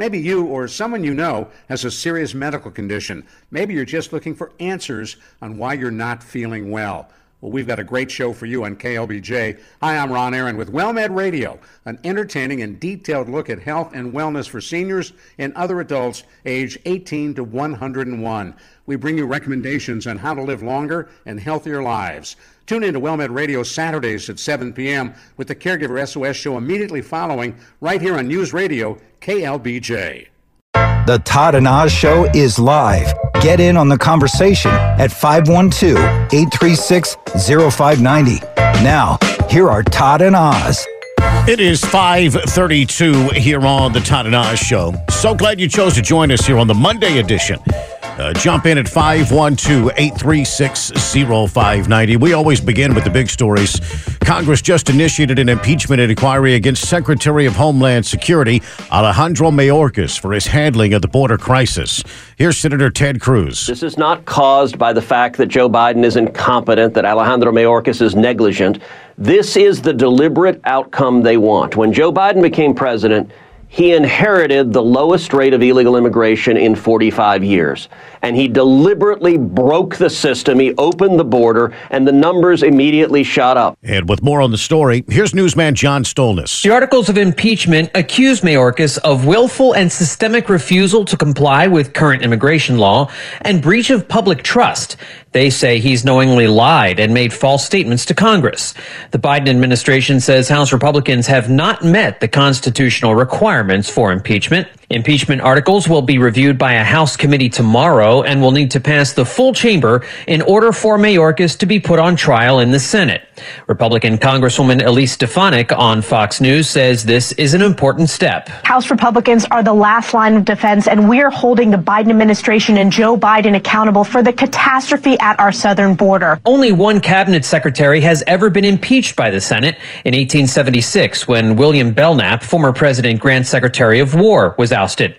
Maybe you or someone you know has a serious medical condition. Maybe you're just looking for answers on why you're not feeling well. Well, we've got a great show for you on KLBJ. Hi, I'm Ron Aaron with WellMed Radio, an entertaining and detailed look at health and wellness for seniors and other adults age 18 to 101. We bring you recommendations on how to live longer and healthier lives. Tune in to WellMed Radio Saturdays at 7 p.m. with the Caregiver SOS show immediately following, right here on News Radio KLBJ. The Todd and Oz Show is live. Get in on the conversation at 512 836 0590. Now, here are Todd and Oz. It is 532 here on the Todd and Oz Show. So glad you chose to join us here on the Monday edition. Uh, jump in at 512 836 0590. We always begin with the big stories. Congress just initiated an impeachment inquiry against Secretary of Homeland Security Alejandro Mayorkas for his handling of the border crisis. Here's Senator Ted Cruz. This is not caused by the fact that Joe Biden is incompetent, that Alejandro Mayorkas is negligent. This is the deliberate outcome they want. When Joe Biden became president, he inherited the lowest rate of illegal immigration in 45 years. And he deliberately broke the system. He opened the border, and the numbers immediately shot up. And with more on the story, here's newsman John Stolnis. The articles of impeachment accuse Mayorkas of willful and systemic refusal to comply with current immigration law and breach of public trust. They say he's knowingly lied and made false statements to Congress. The Biden administration says House Republicans have not met the constitutional requirements for impeachment. Impeachment articles will be reviewed by a House committee tomorrow and will need to pass the full chamber in order for Mayorkas to be put on trial in the Senate. Republican Congresswoman Elise Stefanik on Fox News says this is an important step. House Republicans are the last line of defense, and we're holding the Biden administration and Joe Biden accountable for the catastrophe at our southern border. Only one cabinet secretary has ever been impeached by the Senate in 1876 when William Belknap, former President Grant's Secretary of War, was ousted.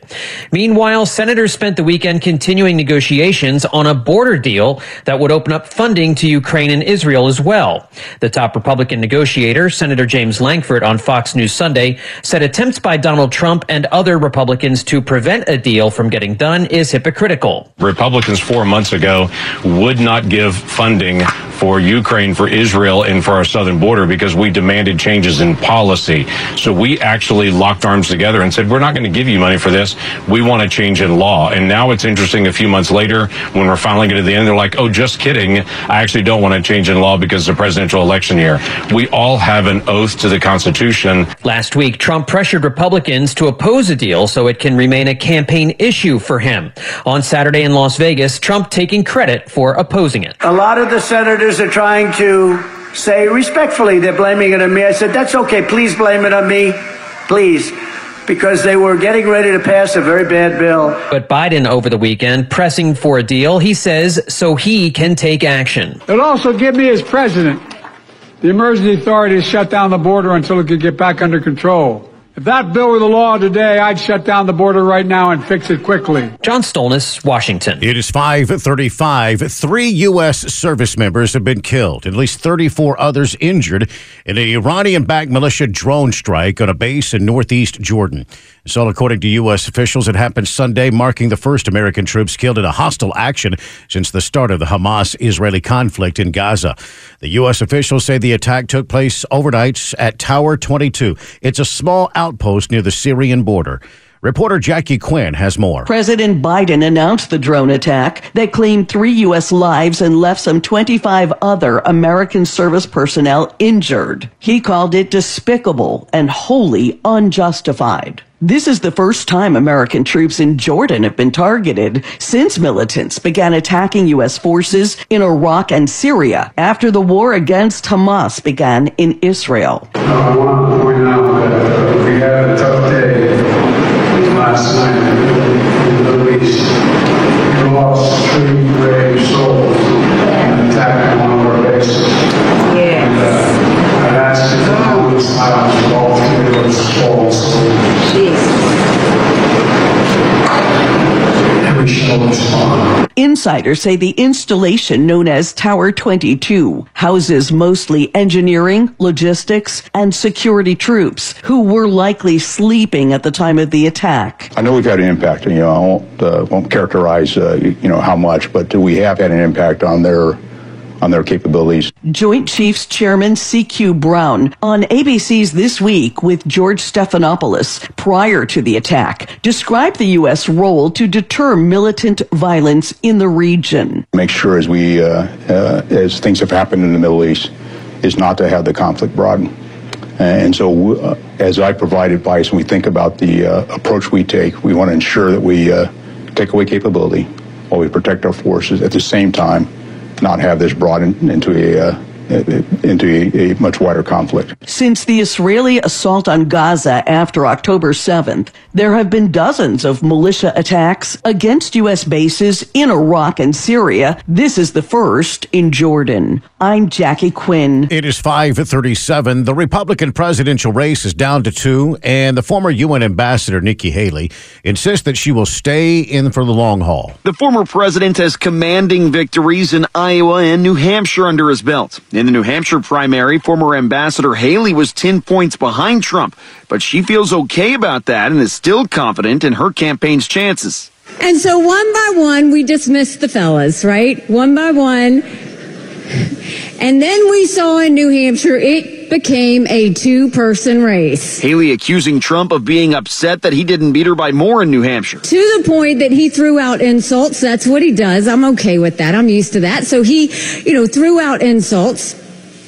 Meanwhile, senators spent the weekend continuing negotiations on a border deal that would open up funding to Ukraine and Israel as well. The top Republican negotiator, Senator James Lankford, on Fox News Sunday, said attempts by Donald Trump and other Republicans to prevent a deal from getting done is hypocritical. Republicans four months ago would not give funding for Ukraine, for Israel, and for our southern border because we demanded changes in policy. So we actually locked arms together and said, we're not going to give you money for this. We want a change in law. And now it's interesting a few months later when we're finally getting to the end, they're like, oh, just kidding. I actually don't want to change in law because it's a presidential election year. We all have an oath to the Constitution. Last week, Trump pressured Republicans to oppose a deal so it can remain a campaign issue for him. On Saturday in Las Vegas, Trump taking credit for opposing it. A lot of the senators are trying to say respectfully they're blaming it on me. I said, that's okay. Please blame it on me. Please. Because they were getting ready to pass a very bad bill. But Biden over the weekend pressing for a deal, he says, so he can take action. It'll also give me as president the emergency authority to shut down the border until it could get back under control. If that bill were the law today, I'd shut down the border right now and fix it quickly. John Stolnis, Washington. It is 535. Three U.S. service members have been killed, at least 34 others injured in an Iranian backed militia drone strike on a base in northeast Jordan. All according to U.S. officials. It happened Sunday, marking the first American troops killed in a hostile action since the start of the Hamas Israeli conflict in Gaza. The U.S. officials say the attack took place overnight at Tower 22. It's a small outpost near the Syrian border. Reporter Jackie Quinn has more. President Biden announced the drone attack that claimed three U.S. lives and left some 25 other American service personnel injured. He called it despicable and wholly unjustified. This is the first time American troops in Jordan have been targeted since militants began attacking U.S. forces in Iraq and Syria after the war against Hamas began in Israel. I want to point out that we had a tough day last night Insiders say the installation known as Tower 22 houses mostly engineering, logistics, and security troops who were likely sleeping at the time of the attack. I know we've had an impact. You know, I won't, uh, won't characterize, uh, you know, how much, but we have had an impact on their on their capabilities. Joint Chiefs Chairman C.Q. Brown on ABC's This Week with George Stephanopoulos prior to the attack described the U.S. role to deter militant violence in the region. Make sure as we, uh, uh, as things have happened in the Middle East, is not to have the conflict broaden. And so, uh, as I provide advice and we think about the uh, approach we take, we want to ensure that we uh, take away capability while we protect our forces at the same time not have this brought in, into a uh, Uh, into a, a, much wider conflict. Since the Israeli assault on Gaza after October 7th, there have been dozens of militia attacks against U.S. bases in Iraq and Syria. This is the first in Jordan. I'm Jackie Quinn. It is 537. The Republican presidential race is down to two, and the former UN ambassador, Nikki Haley, insists that she will stay in for the long haul. The former president has commanding victories in Iowa and New Hampshire under his belt. In the New Hampshire primary, former Ambassador Haley was 10 points behind Trump, but she feels okay about that and is still confident in her campaign's chances. And so one by one, we dismissed the fellas, right? One by one. And then we saw in New Hampshire, it became a two person race. Haley accusing Trump of being upset that he didn't beat her by more in New Hampshire. To the point that he threw out insults. That's what he does. I'm okay with that. I'm used to that. So he, you know, threw out insults.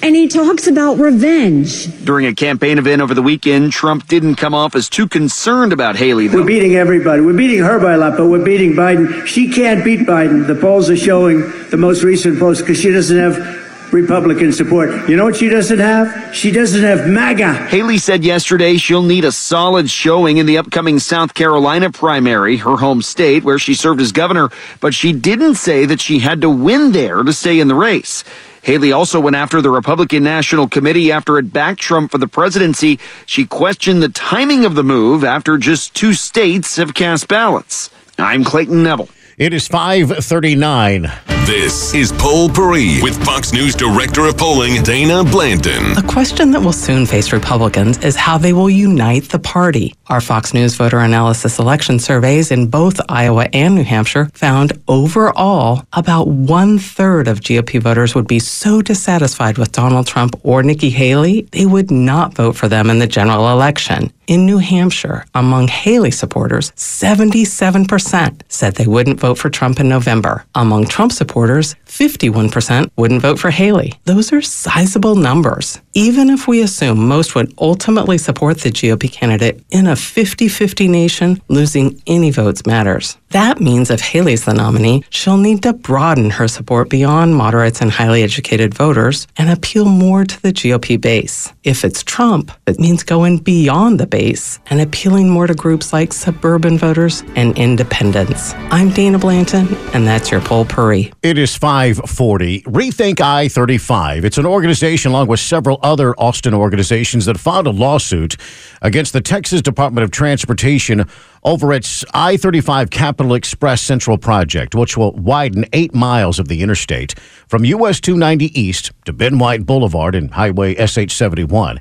And he talks about revenge. During a campaign event over the weekend, Trump didn't come off as too concerned about Haley. Though. We're beating everybody. We're beating her by a lot, but we're beating Biden. She can't beat Biden. The polls are showing the most recent polls because she doesn't have Republican support. You know what she doesn't have? She doesn't have MAGA. Haley said yesterday she'll need a solid showing in the upcoming South Carolina primary, her home state, where she served as governor, but she didn't say that she had to win there to stay in the race. Haley also went after the Republican National Committee after it backed Trump for the presidency. She questioned the timing of the move after just two states have cast ballots. I'm Clayton Neville. It is 539. This is Poll Paris with Fox News Director of Polling, Dana Blanton. A question that will soon face Republicans is how they will unite the party. Our Fox News voter analysis election surveys in both Iowa and New Hampshire found overall about one third of GOP voters would be so dissatisfied with Donald Trump or Nikki Haley, they would not vote for them in the general election. In New Hampshire, among Haley supporters, 77% said they wouldn't vote for Trump in November. Among Trump supporters, 51% wouldn't vote for Haley. Those are sizable numbers. Even if we assume most would ultimately support the GOP candidate in a 50 50 nation, losing any votes matters. That means if Haley's the nominee, she'll need to broaden her support beyond moderates and highly educated voters and appeal more to the GOP base. If it's Trump, it means going beyond the base and appealing more to groups like suburban voters and independents. I'm Dana Blanton, and that's your poll Paris. It is 540. Rethink I 35. It's an organization along with several other Austin organizations that filed a lawsuit against the Texas Department of Transportation over its I 35 Capital Express Central project, which will widen eight miles of the interstate from US 290 East to Ben White Boulevard and Highway SH 71.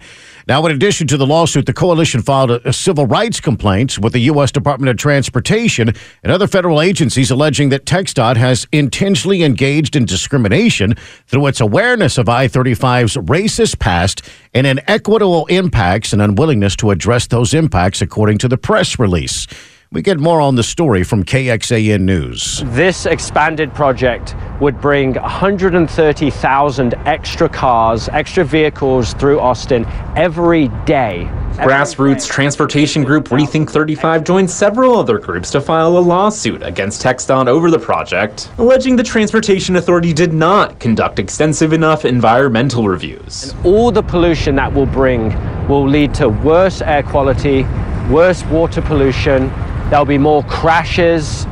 Now, in addition to the lawsuit, the coalition filed a, a, civil rights complaint with the U.S. Department of Transportation and other federal agencies alleging that TxDOT has intentionally engaged in discrimination through its awareness of I 35's racist past and inequitable impacts and unwillingness to address those impacts, according to the press release. We get more on the story from KXAN News. This expanded project would bring 130,000 extra cars, extra vehicles through Austin every day. Grassroots transportation group Rethink 35 joined several other groups to file a lawsuit against TxDOT over the project, alleging the Transportation Authority did not conduct extensive enough environmental reviews. And all the pollution that will bring will lead to worse air quality, worse water pollution, There'll be more crashes.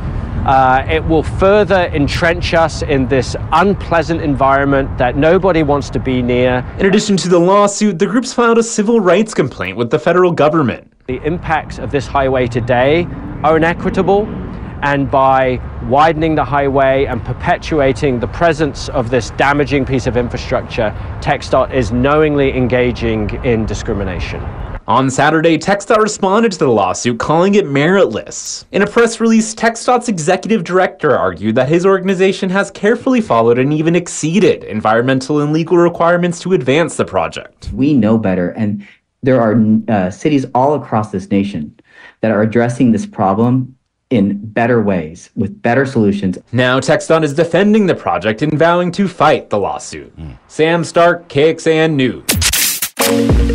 Uh, it will further entrench us in this unpleasant environment that nobody wants to be near. In addition to the lawsuit, the groups filed a civil rights complaint with the federal government. The impacts of this highway today are inequitable and by widening the highway and perpetuating the presence of this damaging piece of infrastructure, TxDOT is knowingly engaging in discrimination. On Saturday, TxDOT responded to the lawsuit, calling it meritless. In a press release, TxDOT's executive director argued that his organization has carefully followed and even exceeded environmental and legal requirements to advance the project. We know better, and there are uh, cities all across this nation that are addressing this problem in better ways with better solutions. Now, TxDOT is defending the project and vowing to fight the lawsuit. Mm. Sam Stark, KXAN News.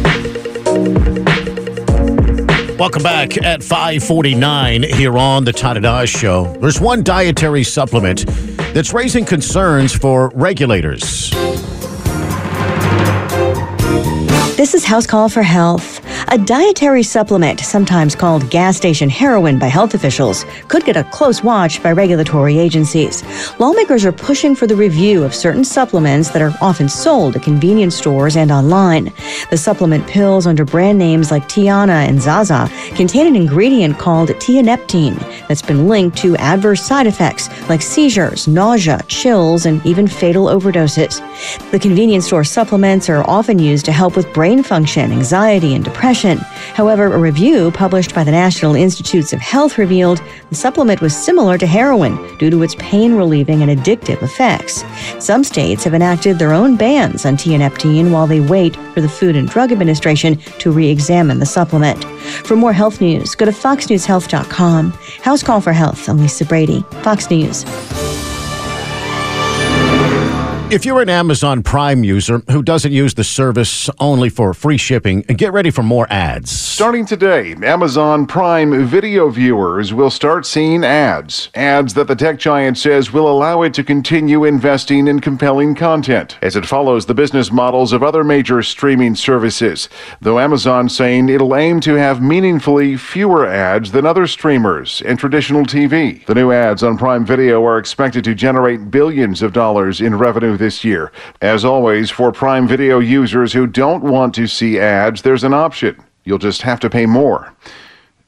Welcome back at 549 here on the Todd and Show. There's one dietary supplement that's raising concerns for regulators. This is House Call for Health. A dietary supplement, sometimes called gas station heroin by health officials, could get a close watch by regulatory agencies. Lawmakers are pushing for the review of certain supplements that are often sold at convenience stores and online. The supplement pills under brand names like Tiana and Zaza contain an ingredient called tianeptine that's been linked to adverse side effects like seizures, nausea, chills, and even fatal overdoses. The convenience store supplements are often used to help with brain function, anxiety, and depression depression. However, a review published by the National Institutes of Health revealed the supplement was similar to heroin due to its pain relieving and addictive effects. Some states have enacted their own bans on tianeptine while they wait for the Food and Drug Administration to re examine the supplement. For more health news, go to foxnewshealth.com. House Call for Health, I'm Lisa Brady, Fox News. If you're an Amazon Prime user who doesn't use the service only for free shipping, get ready for more ads. Starting today, Amazon Prime video viewers will start seeing ads. Ads that the tech giant says will allow it to continue investing in compelling content as it follows the business models of other major streaming services. Though Amazon saying it'll aim to have meaningfully fewer ads than other streamers and traditional TV. The new ads on Prime Video are expected to generate billions of dollars in revenue this year. As always, for Prime Video users who don't want to see ads, there's an option. You'll just have to pay more.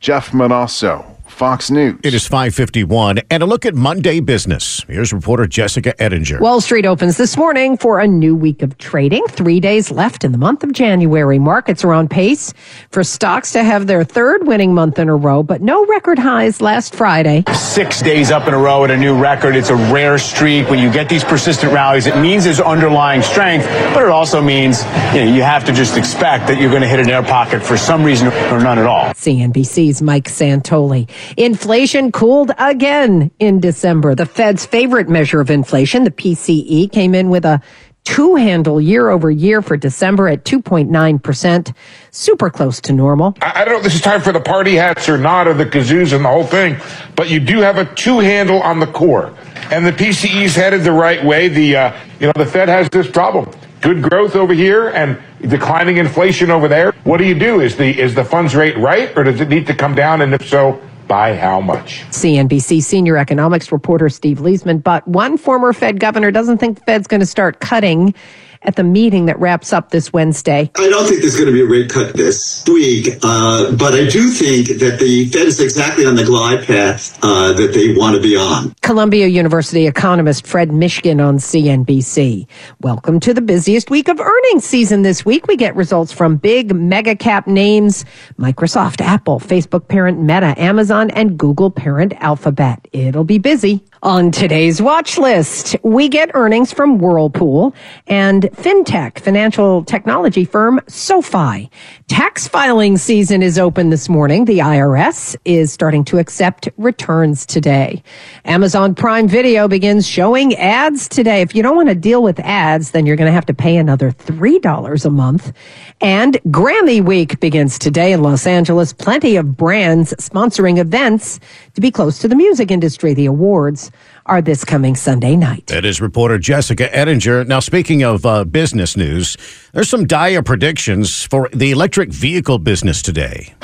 Jeff Monosso Fox News. It is 551 and a look at Monday business. Here's reporter Jessica Ettinger. Wall Street opens this morning for a new week of trading. Three days left in the month of January. Markets are on pace for stocks to have their third winning month in a row, but no record highs last Friday. Six days up in a row at a new record. It's a rare streak. When you get these persistent rallies, it means there's underlying strength, but it also means you, know, you have to just expect that you're going to hit an air pocket for some reason or none at all. CNBC's Mike Santoli. Inflation cooled again in December. The Fed's favorite measure of inflation, the PCE, came in with a two handle year over year for December at 2.9%, super close to normal. I, don't know if this is time for the party hats or not, or the kazoos and the whole thing, but you do have a two handle on the core. And the PCE is headed the right way. The, uh, you know, the Fed has this problem. Good growth over here and declining inflation over there. What do you do? Is the, is the funds rate right or does it need to come down? And if so, by how much? CNBC senior economics reporter Steve Liesman. But one former Fed governor doesn't think the Fed's going to start cutting at the meeting that wraps up this Wednesday. I don't think there's going to be a rate cut this week, uh, but I do think that the Fed is exactly on the glide path uh, that they want to be on. Columbia University economist Fred Mishkin on CNBC. Welcome to the busiest week of earnings season this week. We get results from big mega cap names Microsoft, Apple, Facebook parent Meta, Amazon, and Google parent Alphabet. It'll be busy. On today's watch list, we get earnings from Whirlpool and fintech financial technology firm SoFi. Tax filing season is open this morning. The IRS is starting to accept returns today. Amazon Prime Video begins showing ads today. If you don't want to deal with ads, then you're going to have to pay another $3 a month. And Grammy Week begins today in Los Angeles. Plenty of brands sponsoring events to be close to the music industry. The awards are this coming Sunday night. That is reporter Jessica Ettinger. Now, speaking of uh, business news, there's some dire predictions for the electric vehicle business today.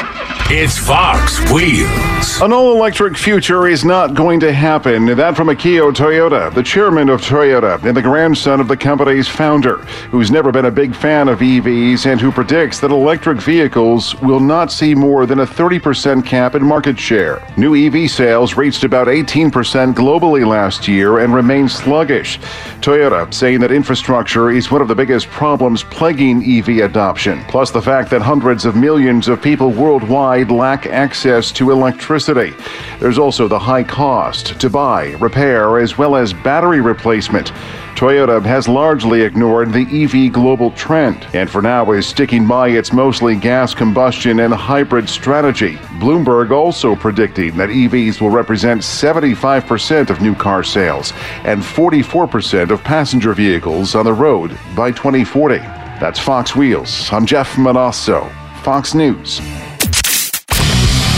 It's Fox Wheels. An all electric future is not going to happen. That from Akio Toyoda, the chairman of Toyota and the grandson of the company's founder, who's never been a big fan of EVs and who predicts that electric vehicles will not see more than a 30% cap in market share. New EV sales reached about 18% globally last year and remain sluggish. Toyota saying that infrastructure is one of the biggest problems plaguing EV adoption, plus the fact that hundreds of millions of people worldwide lack access to electricity. There's also the high cost to buy, repair, as well as battery replacement. Toyota has largely ignored the EV global trend and for now is sticking by its mostly gas combustion and hybrid strategy. Bloomberg also predicting that EVs will represent 75% of new car sales and 44% of passenger vehicles on the road by 2040. That's Fox Wheels. I'm Jeff Monosso, Fox News.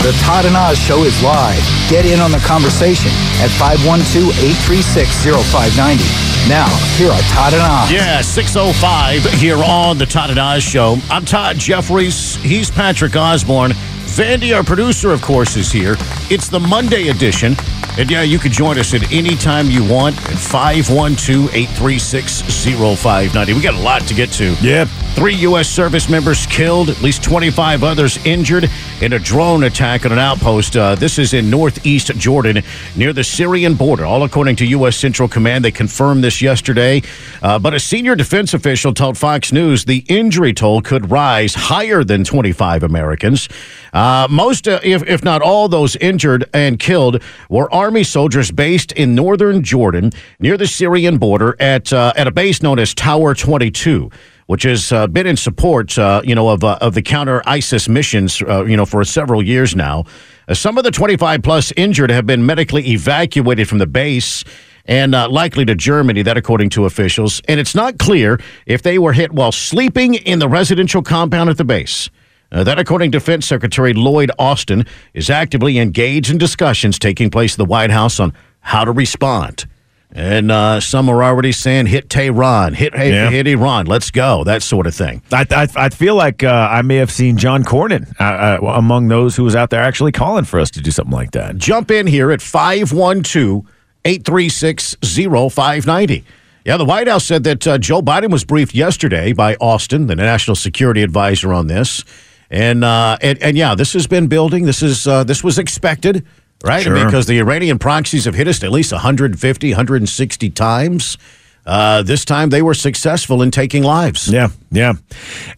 The Todd and Oz Show is live. Get in on the conversation at 512-836-0590. Now, here are Todd and Oz. Yeah, 605 here on the Todd and Oz Show. I'm Todd Jeffries. He's Patrick Osborne. Vandy, our producer, of course, is here. It's the Monday edition. And yeah, you can join us at any time you want at 512 836 0590. We got a lot to get to. Yep. Three U.S. service members killed, at least 25 others injured in a drone attack on an outpost. Uh, this is in northeast Jordan near the Syrian border. All according to U.S. Central Command. They confirmed this yesterday. Uh, but a senior defense official told Fox News the injury toll could rise higher than 25 Americans. Uh, most, uh, if, if not all, those injured and killed were Army soldiers based in northern Jordan near the Syrian border at, uh, at a base known as Tower 22 which has uh, been in support, uh, you know, of uh, of the counter ISIS missions, uh, you know, for several years now. Uh, some of the 25 plus injured have been medically evacuated from the base and uh, likely to Germany. That, according to officials, and it's not clear if they were hit while sleeping in the residential compound at the base. Uh, that, according to Defense Secretary Lloyd Austin, is actively engaged in discussions taking place at the White House on how to respond. And uh, some are already saying, hit Tehran, hit, hit, Yeah. hit Iran, let's go, that sort of thing. I, I, I feel like uh, I may have seen John Cornyn uh, uh, among those who was out there actually calling for us to do something like that. Jump in here at 512 836 0590. Yeah, the White House said that uh, Joe Biden was briefed yesterday by Austin, the national security advisor on this. And, uh, and, and yeah, this has been building. This is uh, this was expected, right? Sure. Because the Iranian proxies have hit us at least 150, 160 times. Uh, this time they were successful in taking lives. Yeah, yeah,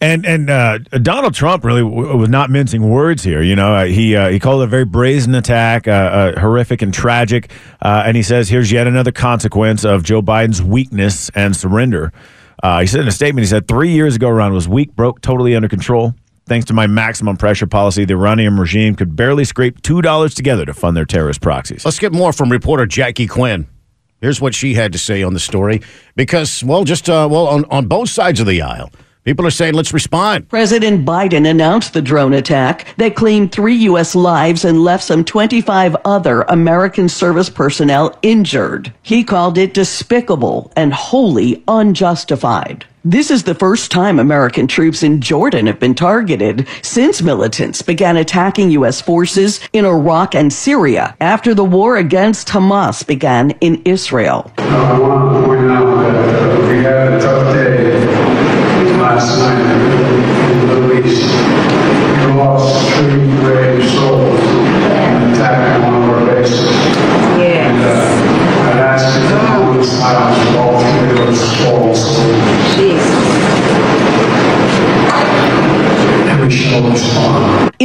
and and uh, Donald Trump really w- was not mincing words here. You know, uh, he uh, he called it a very brazen attack, uh, uh, horrific and tragic, uh, and he says here's yet another consequence of Joe Biden's weakness and surrender. Uh, he said in a statement, he said three years ago Iran was weak, broke, totally under control. Thanks to my maximum pressure policy, the Iranian regime could barely scrape two dollars together to fund their terrorist proxies. Let's get more from reporter Jackie Quinn. Here's what she had to say on the story. Because, well, just, uh, well, on, on both sides of the aisle, people are saying, let's respond. President Biden announced the drone attack that claimed three U.S. lives and left some 25 other American service personnel injured. He called it despicable and wholly unjustified. This is the first time American troops in Jordan have been targeted since militants began attacking U.S. forces in Iraq and Syria after the war against Hamas began in Israel. Last night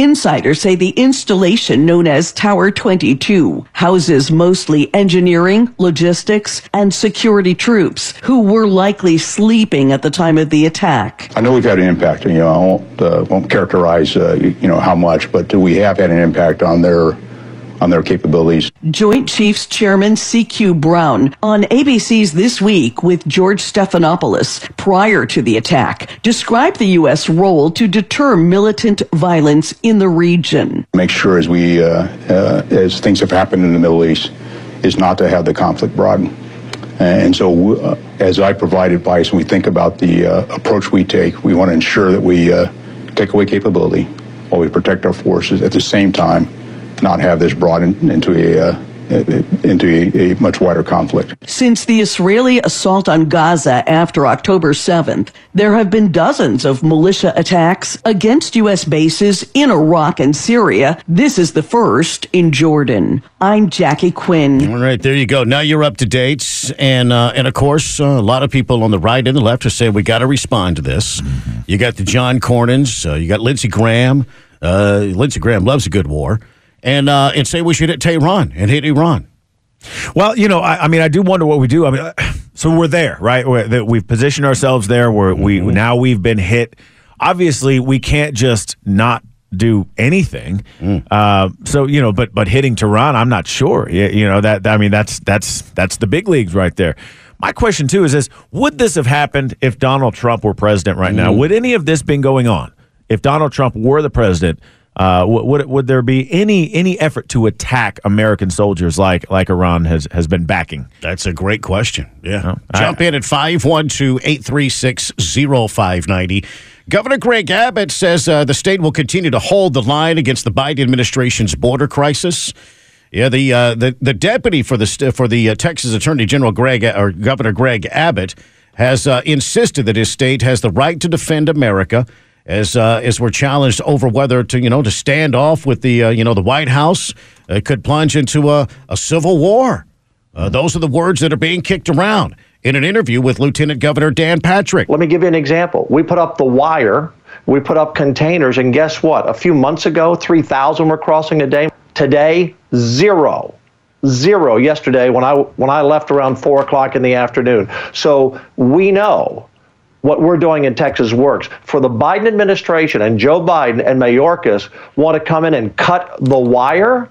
Insiders say the installation known as Tower 22 houses mostly engineering, logistics, and security troops who were likely sleeping at the time of the attack. I know we've had an impact. You know, I won't, uh, won't characterize, uh, you know, how much, but we have had an impact on their on their capabilities. Joint Chiefs Chairman CQ Brown on ABC's This Week with George Stephanopoulos prior to the attack described the U.S. role to deter militant violence in the region. Make sure as we, uh, uh, as things have happened in the Middle East, is not to have the conflict broaden. And so, uh, as I provide advice and we think about the uh, approach we take, we want to ensure that we uh, take away capability, while we protect our forces. At the same time, not have this brought in, into a uh, into a, a, much wider conflict. Since the Israeli assault on Gaza after October 7th, there have been dozens of militia attacks against U.S. bases in Iraq and Syria. This is the first in Jordan. I'm Jackie Quinn. All right, there you go. Now you're up to date, and uh, and of course, uh, a lot of people on the right and the left are saying we got to respond to this. Mm-hmm. You got the John Cornyn's, uh, you got Lindsey Graham. Uh, Lindsey Graham loves a good war and uh, and say we should hit Tehran and hit Iran. Well, you know, I, I, mean, I do wonder what we do. I mean, so we're there, right? we we've positioned ourselves there. Where we mm-hmm. now we've been hit. Obviously, we can't just not do anything. Mm. Uh, so you know, but but hitting Tehran, I'm not sure. You, you know that I mean that's that's that's the big leagues right there. My question too is this: Would this have happened if Donald Trump were president right mm. now? Would any of this been going on if Donald Trump were the president? Uh, would would there be any any effort to attack American soldiers like like Iran has has been backing? That's a great question. Yeah, jump I, in at 512-836-0590. Governor Greg Abbott says uh, the state will continue to hold the line against the Biden administration's border crisis. Yeah, the uh, the the deputy for the for the uh, Texas Attorney General Greg or Governor Greg Abbott has uh, insisted that his state has the right to defend America as uh, as we're challenged over whether to you know to stand off with the uh, you know the White House uh, could plunge into a, a civil war. Uh, those are the words that are being kicked around in an interview with Lieutenant Governor Dan Patrick. Let me give you an example. We put up the wire, we put up containers, and guess what? A few months ago, three thousand were crossing a day. Today, zero zero yesterday when I when I left around four o'clock in the afternoon. So we know what we're doing in Texas works. For the Biden administration and Joe Biden and Mayorkas want to come in and cut the wire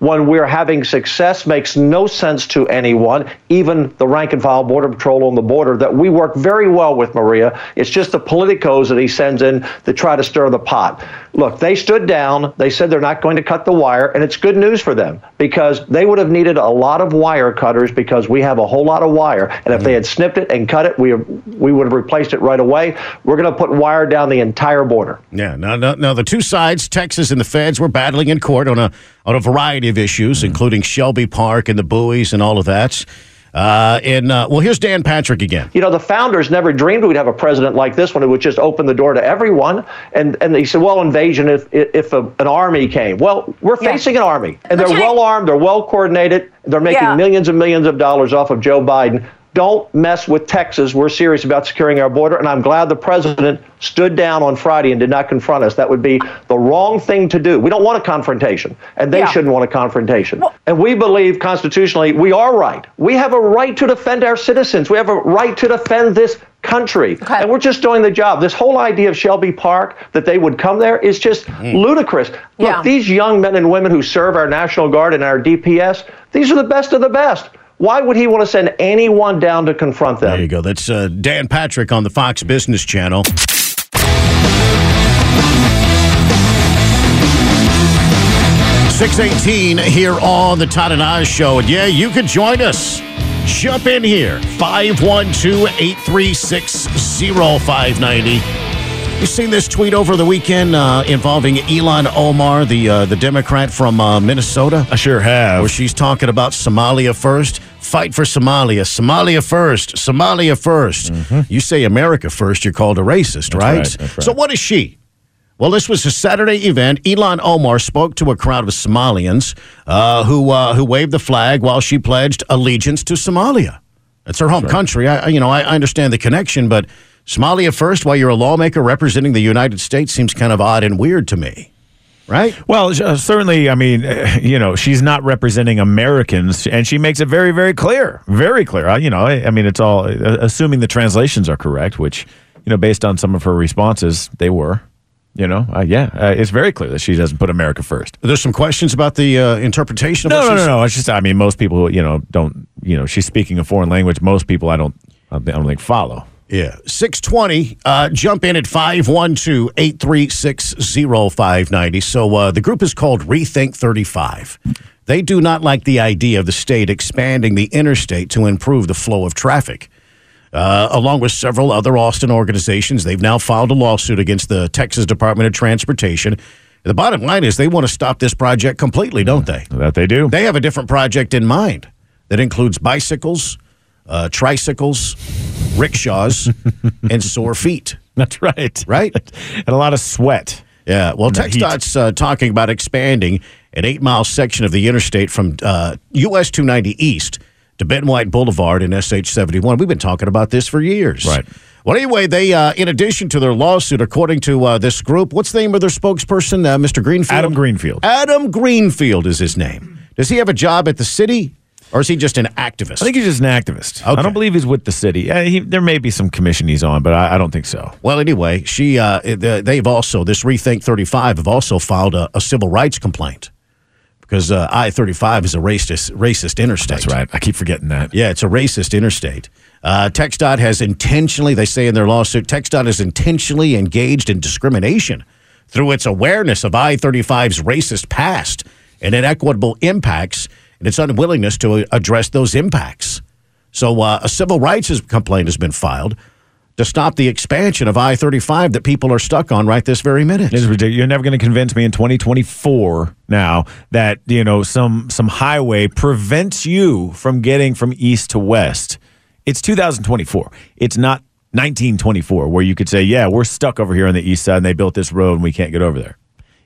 when we're having success makes no sense to anyone, even the rank and file Border Patrol on the border that we work very well with, Maria. It's just the politicos that he sends in to try to stir the pot. Look, they stood down. They said they're not going to cut the wire, and it's good news for them because they would have needed a lot of wire cutters because we have a whole lot of wire. And if they had snipped it and cut it, we we would have replaced it right away. We're going to put wire down the entire border. Yeah. Now, now, now the two sides, Texas and the feds, were battling in court on a on a variety of issues, mm-hmm. including Shelby Park and the buoys and all of that. Uh, and uh, well, here's Dan Patrick again. You know, the founders never dreamed we'd have a president like this one who would just open the door to everyone. And and they said, well, invasion if if a, an army came. Well, we're yeah. facing an army, and they're well armed, they're well coordinated, they're making yeah. millions and millions of dollars off of Joe Biden. Don't mess with Texas. We're serious about securing our border, and I'm glad the president stood down on Friday and did not confront us. That would be the wrong thing to do. We don't want a confrontation, and they yeah. shouldn't want a confrontation. Well, and we believe constitutionally we are right. We have a right to defend our citizens. We have a right to defend this country. Okay. And we're just doing the job. This whole idea of Shelby Park, that they would come there, is just mm. ludicrous. Look, yeah. these young men and women who serve our National Guard and our DPS, these are the best of the best. Why would he want to send anyone down to confront them? There you go. That's uh, Dan Patrick on the Fox Business Channel. Six eighteen here on the Todd and Oz Show, and yeah, you can join us. Jump in here 512-836-0590. You seen this tweet over the weekend uh, involving Ilhan Omar, the uh, the Democrat from uh, Minnesota? I sure have. Where she's talking about Somalia first. Fight for Somalia. Somalia first. Somalia 1st mm-hmm. You say America first, you're called a racist, right? Right, right? So what is she? Well, this was a Saturday event. Ilhan Omar spoke to a crowd of Somalians uh, who uh, who waved the flag while she pledged allegiance to Somalia. It's her home country. I, you know, I, I understand the connection, but Somalia first while you're a lawmaker representing the United States seems kind of odd and weird to me. Right? Well, uh, certainly, I mean, uh, you know, she's not representing Americans, and she makes it very, very clear. Very clear. Uh, you know, I, I mean, it's all, uh, assuming the translations are correct, which, you know, based on some of her responses, they were. You know, uh, yeah, uh, it's very clear that she doesn't put America first. There's some questions about the uh, interpretation. Of no, no, no, no. It's just, I mean, most people, you know, don't, you know, she's speaking a foreign language. Most people, I don't, I don't think follow. Yeah. 620, uh, jump in at 512 836 0590. So uh, the group is called Rethink 35. They do not like the idea of the state expanding the interstate to improve the flow of traffic. uh, along with several other Austin organizations. They've now filed a lawsuit against the Texas Department of Transportation. The bottom line is they want to stop this project completely, don't they? That they do. They have a different project in mind that includes bicycles, uh, tricycles, rickshaws, and sore feet. That's right. Right? and a lot of sweat. Yeah. Well. TxDOT's uh, talking about expanding an eight mile section of the interstate from uh, US 290 East to Ben White Boulevard and SH 71. We've been talking about this for years. Right. Well, anyway, they, uh, in addition to their lawsuit, according to uh, this group, what's the name of their spokesperson, uh, Mr. Greenfield? Adam Greenfield. Adam Greenfield is his name. Does he have a job at the city, or is he just an activist? I think he's just an activist. I don't believe he's with the city. Uh, he, there may be some commission he's on, but I, I don't think so. Well, anyway, she uh, uh, they've also this Rethink 35 have also filed a, a civil rights complaint because uh, I 35 is a racist racist interstate. That's right. I keep forgetting that. Yeah, it's a racist interstate. Uh, TxDOT has intentionally, they say in their lawsuit, TxDOT has intentionally engaged in discrimination through its awareness of I 35's racist past and inequitable impacts and its unwillingness to address those impacts. So uh, a civil rights complaint has been filed to stop the expansion of I 35 that people are stuck on right this very minute. It's ridiculous. You're never going to convince me in 2024 now that you know some some highway prevents you from getting from east to west. It's 2024. It's not 1924 where you could say, "Yeah, we're stuck over here on the east side and they built this road and we can't get over there."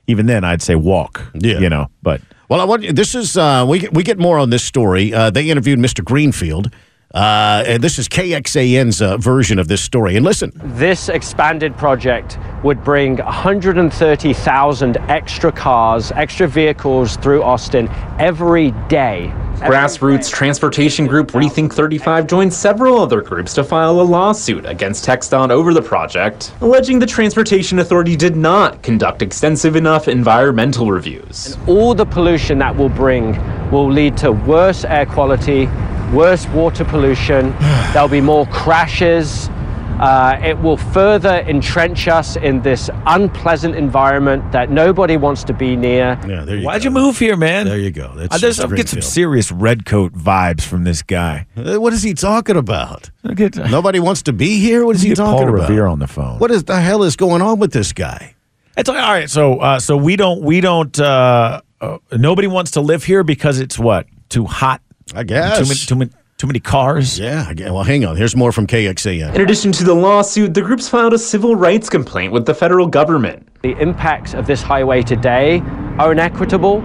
Even then, I'd say walk. Yeah. you know, but Well, I want this is uh, we we get more on this story. Uh, they interviewed Mr. Greenfield, uh, and this is KXAN's uh, version of this story. And listen, This expanded project would bring 130,000 extra cars, extra vehicles through Austin every day. Grassroots transportation group Rethink 35 joined several other groups to file a lawsuit against TxDOT over the project, alleging the Transportation Authority did not conduct extensive enough environmental reviews. And All the pollution that will bring will lead to worse air quality, worse water pollution. There'll be more crashes. Uh, it will further entrench us in this unpleasant environment that nobody wants to be near. Yeah, there you why'd you move here, man? There you go. That's I just Mr. get some Greenfield. serious redcoat vibes from this guy. Uh, What is he talking about? Get, Nobody wants to be here. What is he Get talking Paul about? Revere on the phone. What is the hell is going on with this guy? It's all right. So, uh, so we don't, we don't. Uh, uh, nobody wants to live here because it's what too hot. I guess. too many, too many, too many cars. Yeah. I guess- Well, hang on. Here's more from KXAN. In addition to the lawsuit, the groups filed a civil rights complaint with the federal government. The impacts of this highway today are inequitable,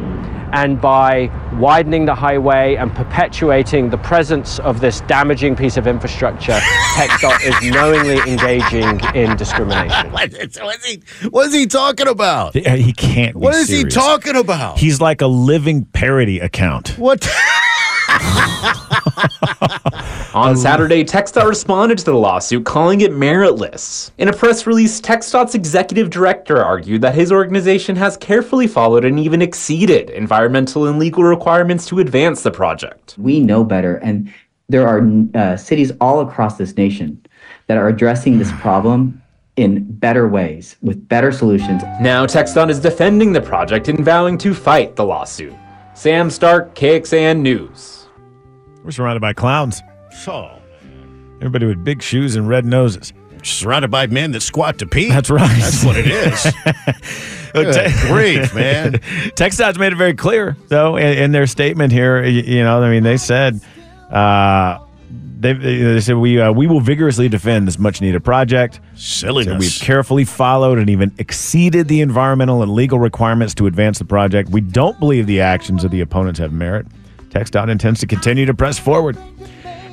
and by widening the highway and perpetuating the presence of this damaging piece of infrastructure, TxDOT is knowingly engaging in discrimination. What is, what is he? What is he talking about? He, he can't. be What is serious. he talking about? He's like a living parody account. What? On Saturday, TxDOT responded to the lawsuit, calling it meritless. In a press release, TxDOT's executive director argued that his organization has carefully followed and even exceeded environmental and legal requirements to advance the project. We know better, and there are uh, cities all across this nation that are addressing this problem in better ways with better solutions. Now, TxDOT is defending the project and vowing to fight the lawsuit. Sam Stark, KXAN News. We're surrounded by clowns. So, Everybody with big shoes and red noses. surrounded by men that squat to pee. That's right. That's what it is. Good grief, man. TxDOT's made it very clear, though, in, in their statement here. y- You know, I mean, they said, uh, they, they said we uh, we will vigorously defend this much needed project. Silliness. We've carefully followed and even exceeded the environmental and legal requirements to advance the project. We don't believe the actions of the opponents have merit. TxDOT intends to continue to press forward.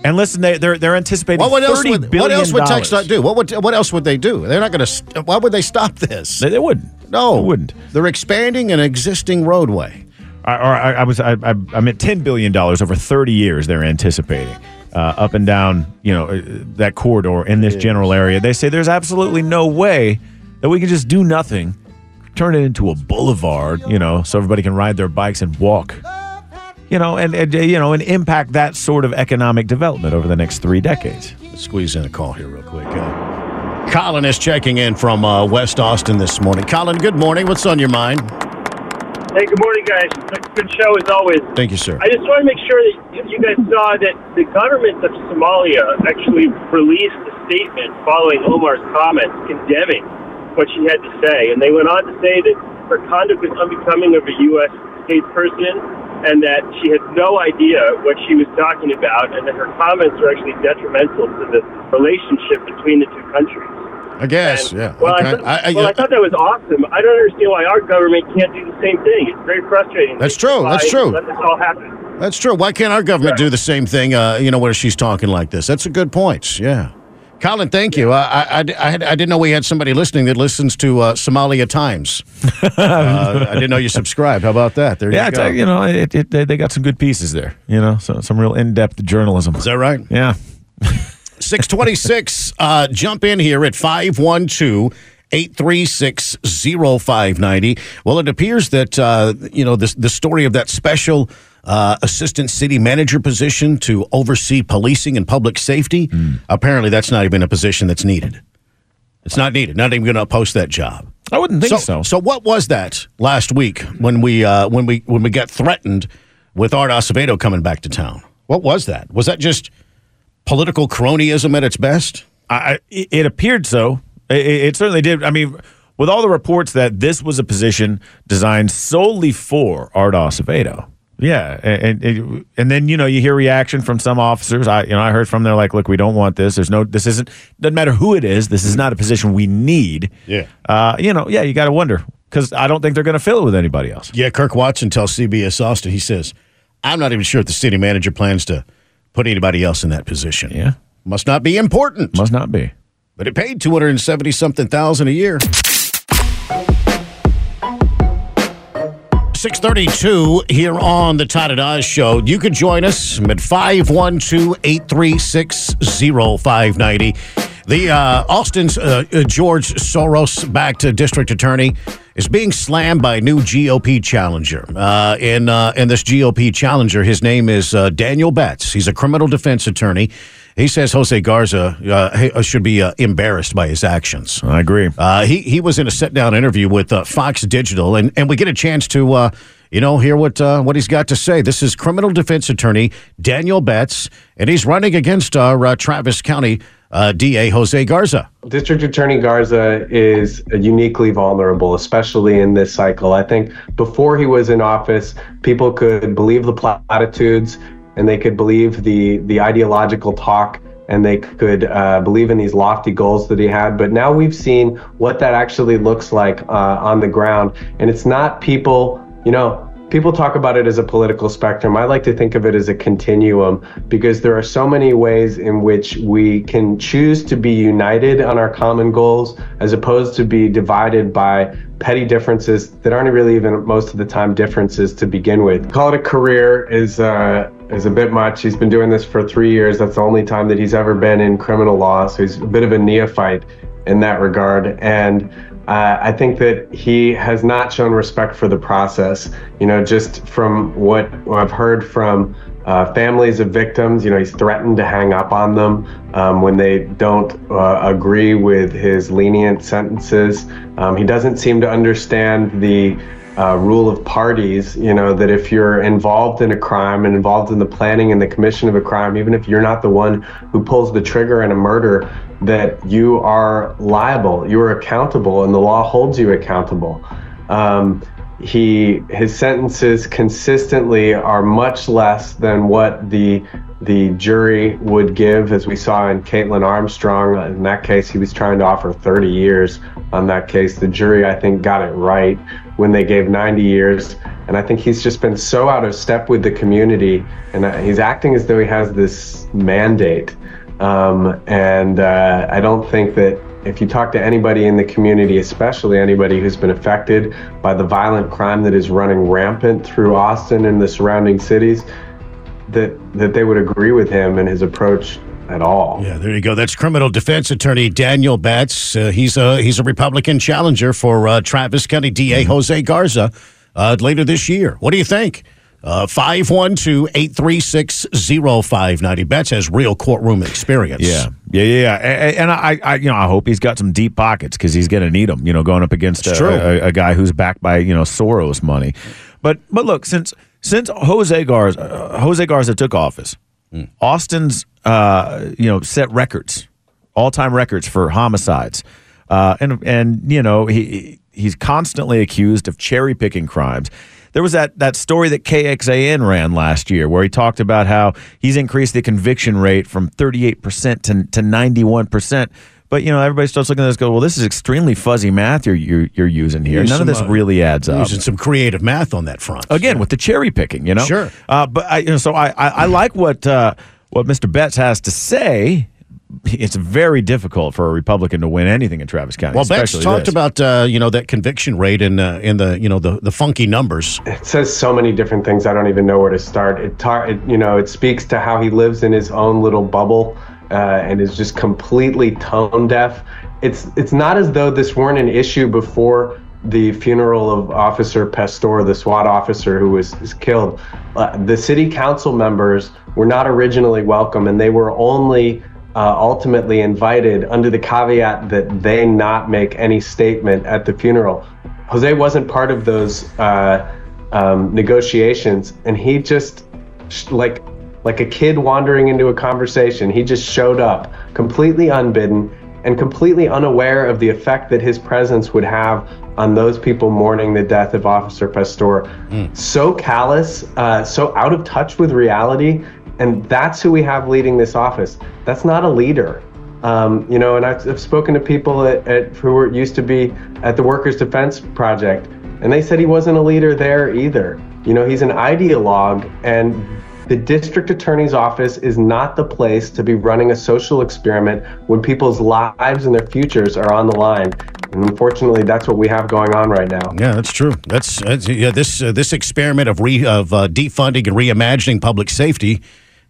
And listen, they, they're they're anticipating What, what else thirty would billion what else would dollars. TxDOT do? What would what else would they do? They're not going to. Why would they stop this? They, they wouldn't. No, They wouldn't. They're expanding an existing roadway. I, or I, I was I, I, I'm at ten billion dollars over thirty years. They're anticipating uh, up and down, you know, uh, that corridor in this general area. They say there's absolutely no way that we can just do nothing, turn it into a boulevard, you know, so everybody can ride their bikes and walk, you know, and, and uh, you know, and impact that sort of economic development over the next three decades. Let's squeeze in a call here real quick. Uh, Colin is checking in from uh, West Austin this morning. Colin, good morning. What's on your mind? Hey, good morning, guys. Good show as always. Thank you, sir. I just want to make sure that you guys saw that the government of Somalia actually released a statement following Omar's comments condemning what she had to say. And they went on to say that her conduct was unbecoming of a U.S. state person and that she had no idea what she was talking about and that her comments were actually detrimental to the relationship between the two countries. I guess, yeah. Well, okay. I, thought, well I thought that was awesome. I don't understand why our government can't do the same thing. It's very frustrating. That's true. That's true. Let this all happen. That's true. Why can't our government do the same thing? Uh, you know, where she's talking like this. That's a good point. Yeah. Colin, thank you. I, I, I, I, didn't know we had somebody listening that listens to uh, Somalia Times. uh, I didn't know you subscribed. How about that? There yeah, you go. uh, you know, it, it, they, they got some good pieces there. You know, so some real in depth journalism. Is that right? Yeah. 626, uh, jump in here at 512 836 0590. Well, it appears that, uh, you know, this, the story of that special uh, assistant city manager position to oversee policing and public safety, apparently that's not even a position that's needed. It's not needed. Not even going to post that job. I wouldn't think so. So what was that last week when we uh, when we when we got threatened with Art Acevedo coming back to town? What was that? Was that just political cronyism at its best? I, it appeared so. It, it- certainly did. I mean, with all the reports that this was a position designed solely for Art Acevedo. Yeah, and, and and then you know you hear reaction from some officers. I you know I heard from them like, look, we don't want this. There's no. This isn't. Doesn't matter who it is. This is not a position we need. Yeah. Uh, you know, yeah, you got to wonder because I don't think they're going to fill it with anybody else. Yeah, Kirk Watson tells CBS Austin, he says, I'm not even sure if the city manager plans to put anybody else in that position. Yeah. Must not be important. Must not be. But it paid 270 something thousand a year. 632 here on the Todd and Oz Show. You can join us at 512-836-0590. The uh, Austin's uh, uh, George Soros-backed uh, district attorney is being slammed by a new GOP challenger. Uh, and, uh, this GOP challenger, his name is uh, Daniel Betts. He's a criminal defense attorney. He says Jose Garza uh, uh, should be uh, embarrassed by his actions. I agree. Uh, he he was in a sit down interview with uh, Fox Digital, and, and we get a chance to uh, you know hear what uh, what he's got to say. This is criminal defense attorney Daniel Betts, and he's running against our uh, Travis County uh, DA Jose Garza. District Attorney Garza is uniquely vulnerable, especially in this cycle. I think before he was in office, people could believe the platitudes and they could believe the the ideological talk and they could uh, believe in these lofty goals that he had. But now we've seen what that actually looks like uh, on the ground, and it's not people, you know. People talk about it as a political spectrum. I like to think of it as a continuum because there are so many ways in which we can choose to be united on our common goals as opposed to be divided by petty differences that aren't really even most of the time differences to begin with. Call it a career is uh, is a bit much. He's been doing this for three years. That's the only time that he's ever been in criminal law. So he's a bit of a neophyte in that regard. And uh, I think that he has not shown respect for the process. You know, just from what I've heard from uh, families of victims, you know, he's threatened to hang up on them um, when they don't uh, agree with his lenient sentences. Um, he doesn't seem to understand the uh, rule of parties, you know, that if you're involved in a crime and involved in the planning and the commission of a crime, even if you're not the one who pulls the trigger in a murder, that you are liable, you are accountable, and the law holds you accountable. Um, he his sentences consistently are much less than what the the jury would give, as we saw in Kaitlin Armstrong. In that case, he was trying to offer 30 years on that case. The jury, I think, got it right when they gave 90 years. And I think he's just been so out of step with the community, and uh, he's acting as though he has this mandate. Um, and uh, I don't think that if you talk to anybody in the community, especially anybody who's been affected by the violent crime that is running rampant through Austin and the surrounding cities, that that they would agree with him and his approach at all. Yeah, there you go. That's criminal defense attorney Daniel Betts. Uh, he's a he's a Republican challenger for uh, Travis County DA Jose Garza uh, later this year. What do you think? Uh, 512-836-0590. Betts has real courtroom experience. Yeah, yeah, yeah, yeah. And, I, I, you know, I hope he's got some deep pockets because he's going to need them. You know, going up against a, a, a guy who's backed by you know Soros money. But but look, since since Jose Garza uh, Jose Garza took office, Austin's uh, you know set records, all time records for homicides, uh, and and you know he he's constantly accused of cherry picking crimes. There was that that story that KXAN ran last year where he talked about how he's increased the conviction rate from 38% to, to 91%. But you know, everybody starts looking at this. and Go, well, this is extremely fuzzy math you're you're, you're using here. Use None of this uh, really adds up. Using some creative math on that front. Again, with the cherry picking, you know. Sure. Uh, but I, you know, so I, I, I like what uh, what Mr. Betts has to say. It's very difficult for a Republican to win anything in Travis County. Well, Betts especially talked this. about uh, you know that conviction rate and uh, in the you know the the funky numbers. It says so many different things. I don't even know where to start. It, tar- it you know, it speaks to how he lives in his own little bubble uh, and is just completely tone deaf. It's it's not as though this weren't an issue before the funeral of Officer Pastor, the SWAT officer who was, was killed. Uh, the city council members were not originally welcome, and they were only uh, ultimately invited under the caveat that they not make any statement at the funeral. Jose wasn't part of those uh, um, negotiations, and he just like like a kid wandering into a conversation. He just showed up completely unbidden and completely unaware of the effect that his presence would have on those people mourning the death of Officer Pastor. So callous, uh, so out of touch with reality, and that's who we have leading this office. That's not a leader. Um, you know, and I've, I've spoken to people at, at, who were, used to be at the Workers' Defense Project, and they said he wasn't a leader there either. You know, he's an ideologue, and the district attorney's office is not the place to be running a social experiment when people's lives and their futures are on the line. And unfortunately, that's what we have going on right now. Yeah, that's true. That's, that's yeah. This uh, this experiment of re of uh, defunding and reimagining public safety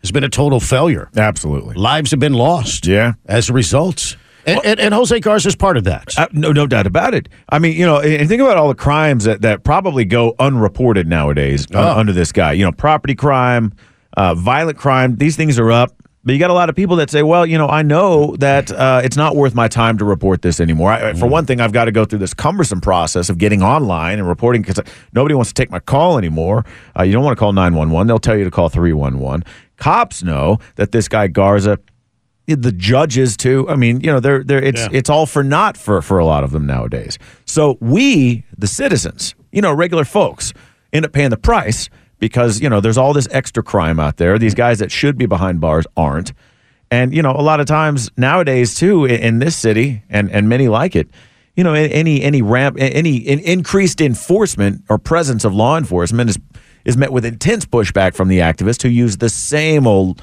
has been a total failure. Absolutely, lives have been lost. Yeah, as a result. And, and, and Jose Garza is part of that. Uh, no, no doubt about it. I mean, you know, and think about all the crimes that, that probably go unreported nowadays Oh. under this guy. You know, property crime, uh, violent crime. These things are up. But you got a lot of people that say, well, you know, I know that uh, it's not worth my time to report this anymore. I, Mm. For one thing, I've got to go through this cumbersome process of getting online and reporting because nobody wants to take my call anymore. Uh, you don't want to call 911. They'll tell you to call 311. Cops know that this guy Garza the judges too. I mean, you know, they're they're it's Yeah. it's all for naught for for a lot of them nowadays. So we, the citizens, you know, regular folks, end up paying the price because you know there's all this extra crime out there. These guys that should be behind bars aren't, and you know, a lot of times nowadays too in, in this city and and many like it. You know, any any ramp any in, increased enforcement or presence of law enforcement is is met with intense pushback from the activists who use the same old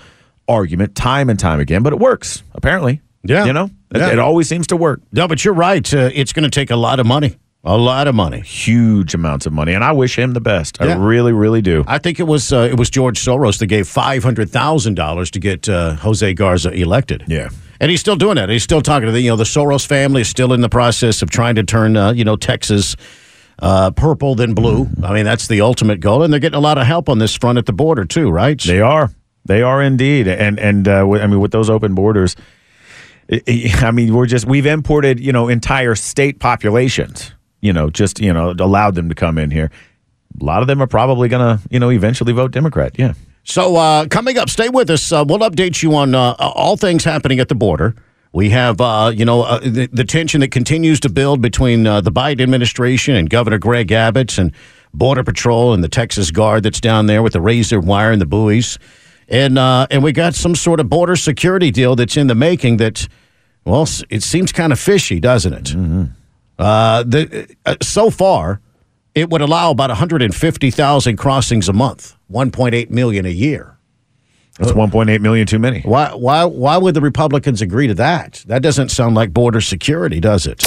argument time and time again, but it works apparently. Yeah. you know, it, Yeah. it always seems to work. No, but you're right. Uh, it's going to take a lot of money. A lot of money. Huge amounts of money, and I wish him the best. I really, really do. I think it was uh, it was George Soros that gave five hundred thousand dollars to get uh, Jose Garza elected. Yeah, and he's still doing that. He's still talking to the you know the Soros family is still in the process of trying to turn uh, you know Texas uh, purple than blue. I mean that's the ultimate goal, and they're getting a lot of help on this front at the border too, right? They are. They are indeed, and and uh, I mean with those open borders, i- mean we're just we've imported you know entire state populations. You know, just you know allowed them to come in here. A lot of them are probably gonna you know eventually vote Democrat. Yeah. So uh, coming up, stay with us. Uh, we'll update you on uh, all things happening at the border. We have, uh, you know, uh, the, the tension that continues to build between uh, the Biden administration and Governor Greg Abbott and Border Patrol and the Texas Guard that's down there with the razor wire and the buoys, and uh, and we got some sort of border security deal that's in the making. That, well, it seems kind of fishy, doesn't it? Uh, the, uh, so far, it would allow about 150,000 crossings a month, 1.8 million a year. That's 1.8 million too many. Why, why, why would the Republicans agree to that? That doesn't sound like border security, does it?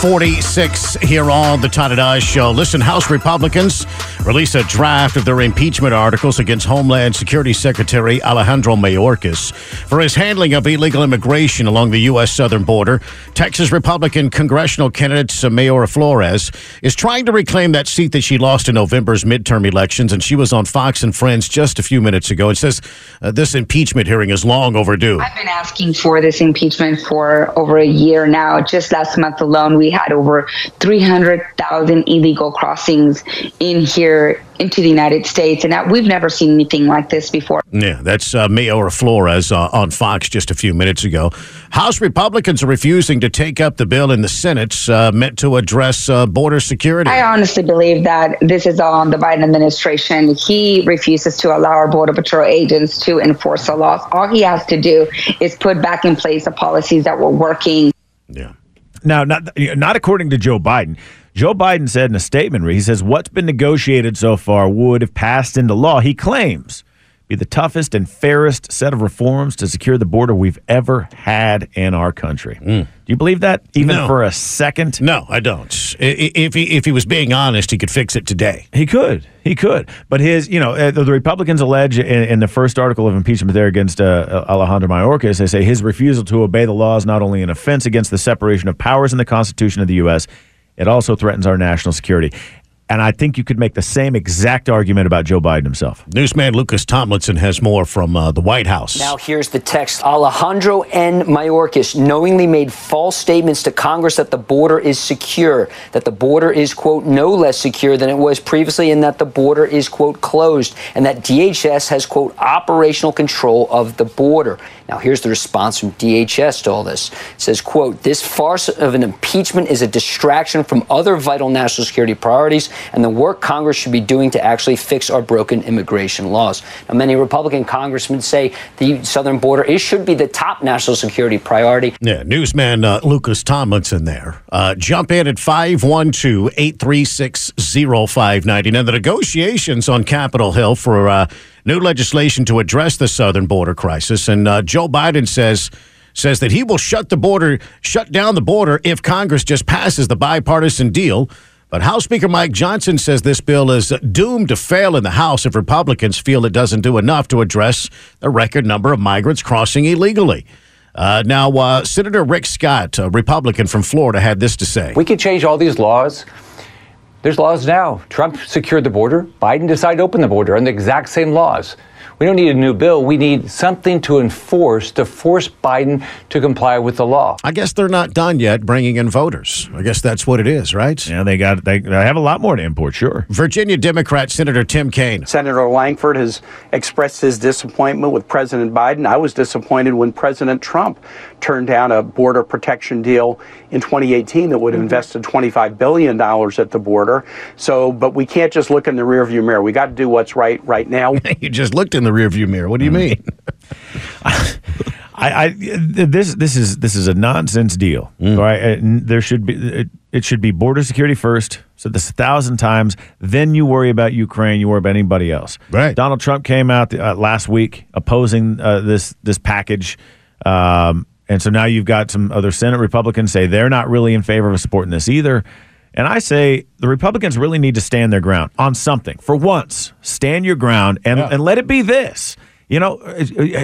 646 here on the Todd and I Show. Listen, House Republicans release a draft of their impeachment articles against Homeland Security Secretary Alejandro Mayorkas for his handling of illegal immigration along the U.S. southern border. Texas Republican congressional candidate Mayra Flores is trying to reclaim that seat that she lost in November's midterm elections, and she was on Fox and Friends just a few minutes ago and says uh, this impeachment hearing is long overdue. I've been asking for this impeachment for over a year now. Just last month alone, we we had over 300,000 illegal crossings in here into the United States, and that we've never seen anything like this before. Yeah, that's uh, Mayra Flores uh, on Fox just a few minutes ago. House Republicans are refusing to take up the bill in the Senate uh, meant to address uh, border security. I honestly believe that this is on the Biden administration. He refuses to allow our Border Patrol agents to enforce the laws. All he has to do is put back in place the policies that were working. Now, not not according to Joe Biden. Joe Biden said in a statement he says what's been negotiated so far would, if passed into law, he claims be the toughest and fairest set of reforms to secure the border we've ever had in our country. Do you believe that even No. for a second? No, I don't. If he, if he was being honest, he could fix it today. He could. He could. But his, you know, uh, the Republicans allege in, in the first article of impeachment there against uh, Alejandro Mayorkas, they say his refusal to obey the law is not only an offense against the separation of powers in the Constitution of the U.S., it also threatens our national security. And I think you could make the same exact argument about Joe Biden himself. Newsman Lucas Tomlinson has more from uh, the White House. Now, here's the text. Alejandro N. Mayorkas knowingly made false statements to Congress that the border is secure, that the border is, quote, no less secure than it was previously, and that the border is, quote, closed, and that DHS has, quote, operational control of the border. Now, here's the response from DHS to all this. It says, quote, this farce of an impeachment is a distraction from other vital national security priorities and the work Congress should be doing to actually fix our broken immigration laws. Now, many Republican congressmen say the southern border is, should be the top national security priority. Yeah, newsman uh, Lucas Tomlinson there. Uh, jump in at 512 836 0590. Now, the negotiations on Capitol Hill for uh, new legislation to address the southern border crisis. And uh, Joe Biden says says that he will shut the border, shut down the border if Congress just passes the bipartisan deal. But House Speaker Mike Johnson says this bill is doomed to fail in the House if Republicans feel it doesn't do enough to address the record number of migrants crossing illegally. Uh, now, uh, Senator Rick Scott, a Republican from Florida, had this to say. We could change all these laws. There's laws now. Trump secured the border. Biden decided to open the border on the exact same laws. We don't need a new bill. We need something to enforce to force Biden to comply with the law. I guess they're not done yet bringing in voters. I guess that's what it is, right? Yeah, they got they, they have a lot more to import, sure. Virginia Democrat Senator Tim Kaine. Senator Lankford has expressed his disappointment with President Biden. I was disappointed when President Trump turned down a border protection deal in 2018 that would have invested $25 billion at the border. So, but we can't just look in the rearview mirror. We got to do what's right right now. you just looked in the rearview mirror. What do you mean? I, I this this is this is a nonsense deal, right? And there should be it, it should be border security first. So this a thousand times. Then you worry about Ukraine. You worry about anybody else. Right. Donald Trump came out uh, last week opposing uh, this this package, um, and so now you've got some other Senate Republicans say they're not really in favor of supporting this either. And I say the Republicans really need to stand their ground on something for once. Stand your ground and and let it be this. You know,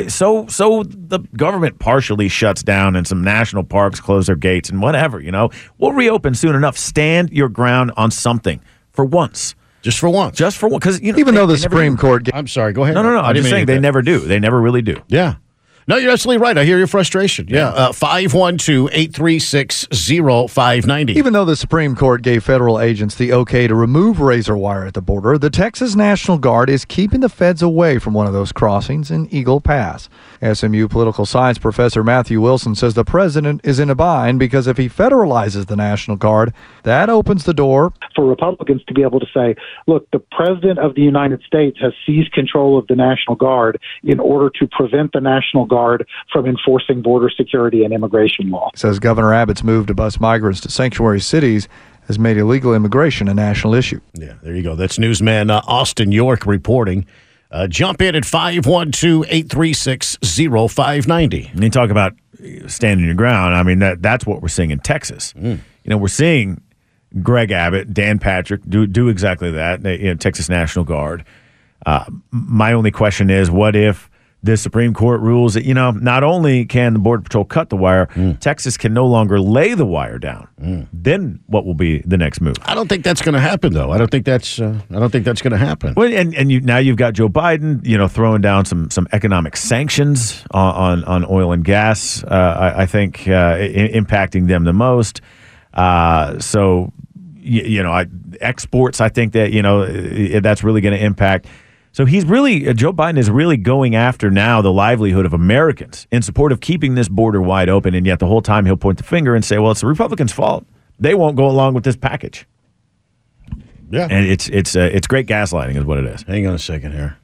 so so the government partially shuts down and some national parks close their gates and whatever. You know, we'll reopen soon enough. Stand your ground on something for once. Just for once. Just for one. Because you know, Even they- though the Supreme. Court. I'm sorry. Go ahead. No, no, no. I'm just saying they get never do. They never really do. Yeah. No, you're absolutely right. I hear your frustration. Yeah. Uh, 512 836 0590. Even though the Supreme Court gave federal agents the okay to remove razor wire at the border, the Texas National Guard is keeping the feds away from one of those crossings in Eagle Pass. SMU political science professor Matthew Wilson says the president is in a bind because if he federalizes the National Guard, that opens the door for Republicans to be able to say, look, the President of the United States has seized control of the National Guard in order to prevent the National Guard from enforcing border security and immigration law. says Governor Abbott's move to bus migrants to sanctuary cities has made illegal immigration a national issue. Yeah, there you go. That's newsman uh, Austin York reporting. Uh, jump in at 512 836 0590. And you talk about standing your ground. I mean, that that's what we're seeing in Texas. You know, we're seeing Greg Abbott, Dan Patrick do do exactly that. You know, Texas National Guard. Uh, my only question is, what if the Supreme Court rules that you know not only can the Border Patrol cut the wire, Texas can no longer lay the wire down. Then what will be the next move? I don't think that's going to happen, though. I don't think that's. Uh, I don't think that's going to happen. Well, and and you now you've got Joe Biden, you know, throwing down some some economic sanctions on on, on oil and gas. Uh, I, I think uh, I- impacting them the most. Uh, so, you, you know, I, exports, I think that, you know, that's really going to impact. So he's really, uh, Joe Biden is really going after now the livelihood of Americans in support of keeping this border wide open. And yet the whole time he'll point the finger and say, well, it's the Republicans' fault. They won't go along with this package. Yeah. And it's, it's, uh, it's great gaslighting, is what it is. Hang on a second here.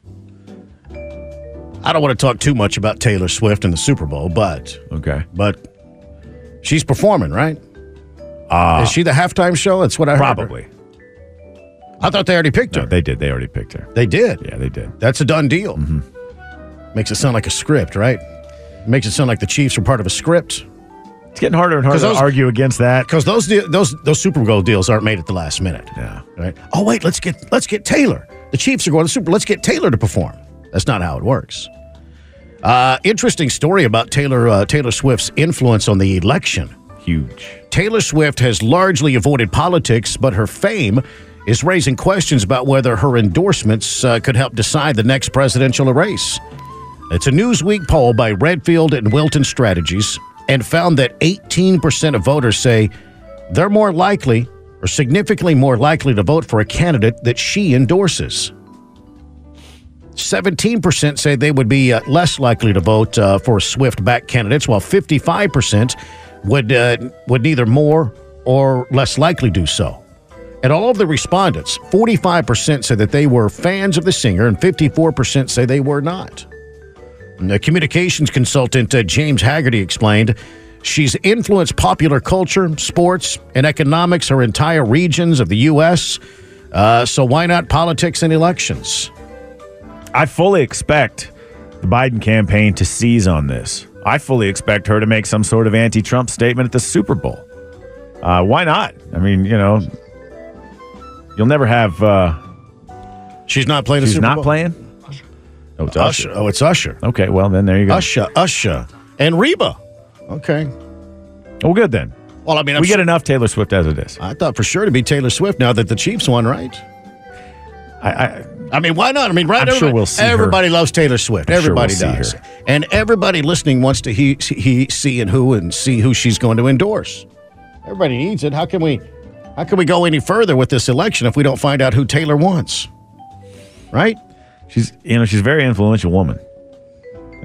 I don't want to talk too much about Taylor Swift and the Super Bowl, but okay, but she's performing, right? Uh, Is she the halftime show? That's what I heard. I thought they already picked her. No, they did. They already picked her. They did. Yeah, they did. That's a done deal. Mm-hmm. Makes it sound like a script, right? Makes it sound like the Chiefs are part of a script. It's getting harder and harder 'Cause to argue against that. Because those those those Super Bowl deals aren't made at the last minute. Yeah. Right. Oh wait, let's get let's get Taylor. The Chiefs are going to Super. Let's get Taylor to perform. That's not how it works. Uh, interesting story about Taylor uh, Taylor Swift's influence on the election. Huge. Taylor Swift has largely avoided politics, but her fame is raising questions about whether her endorsements uh, could help decide the next presidential race. It's a Newsweek poll by Redfield and Wilton Strategies and found that 18% of voters say they're more likely or significantly more likely to vote for a candidate that she endorses. 17% say they would be uh, less likely to vote uh, for Swift backed candidates, while 55% would, uh, would neither more or less likely do so. And all of the respondents, 45% said that they were fans of the singer, and 54% say they were not. The communications consultant uh, James Haggerty explained she's influenced popular culture, sports, and economics her entire regions of the U.S. Uh, so why not politics and elections? I fully expect the Biden campaign to seize on this. I fully expect her to make some sort of anti Trump statement at the Super Bowl. Uh, why not? I mean, you know, you'll never have. Uh, she's not playing the She's Super not Bowl? playing? Oh, it's Usher. Usher. Oh, it's Usher. Okay, well, then there you go. Usher, Usher, and Reba. Okay. Well, good then. Well, I mean, I'm we get enough Taylor Swift as it is. I thought for sure to be Taylor Swift now that the Chiefs won, right? I, I, I mean, why not? I mean, right? I'm sure everybody, we'll see her. Everybody loves Taylor Swift. I'm sure everybody we'll see does, her. and everybody listening wants to he, he see and who and see who she's going to endorse. Everybody needs it. How can we? How can we go any further with this election if we don't find out who Taylor wants? Right? She's you know she's a very influential woman,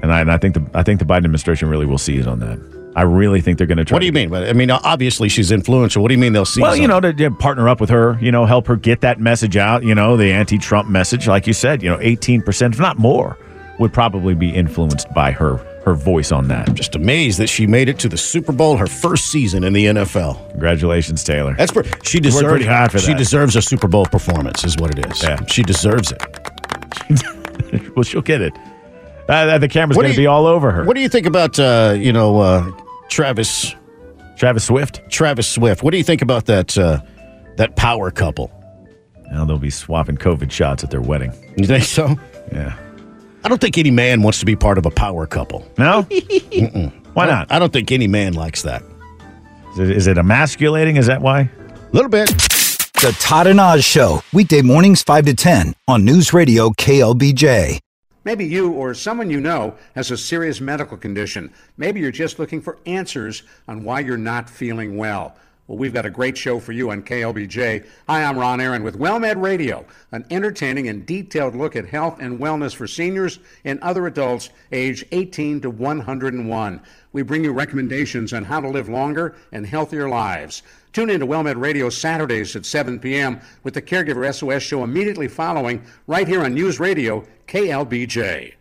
and I and I think the I think the Biden administration really will seize on that. I really think they're going to try. What do you mean? I mean, obviously she's influential. What do you mean they'll see? Well, you know, to, to partner up with her, you know, help her get that message out. You know, the anti-Trump message, like you said, you know, eighteen percent, if not more, would probably be influenced by her her voice on that. I'm just amazed that she made it to the Super Bowl her first season in the NFL. Congratulations, Taylor. That's per- she deserves. pretty hard for She that. deserves a Super Bowl performance, is what it is. Yeah, she deserves it. well, she'll get it. Uh, the camera's going to be all over her. What do you think about uh, you know uh, Travis? Travis Swift. Travis Swift. What do you think about that uh, that power couple? Now they'll be swapping COVID shots at their wedding. You think so? Yeah. I don't think any man wants to be part of a power couple. No. Why don't- not? I don't think any man likes that. Is it, is it emasculating? Is that why? A little bit. The Todd and Oz Show, weekday mornings 5 to 10 on News Radio KLBJ. Maybe you or someone you know has a serious medical condition. Maybe you're just looking for answers on why you're not feeling well. Well, we've got a great show for you on KLBJ. Hi, I'm Ron Aaron with WellMed Radio, an entertaining and detailed look at health and wellness for seniors and other adults age 18 to 101. We bring you recommendations on how to live longer and healthier lives. Tune in to WellMed Radio Saturdays at 7 p.m. with the Caregiver SOS show immediately following right here on News Radio KLBJ.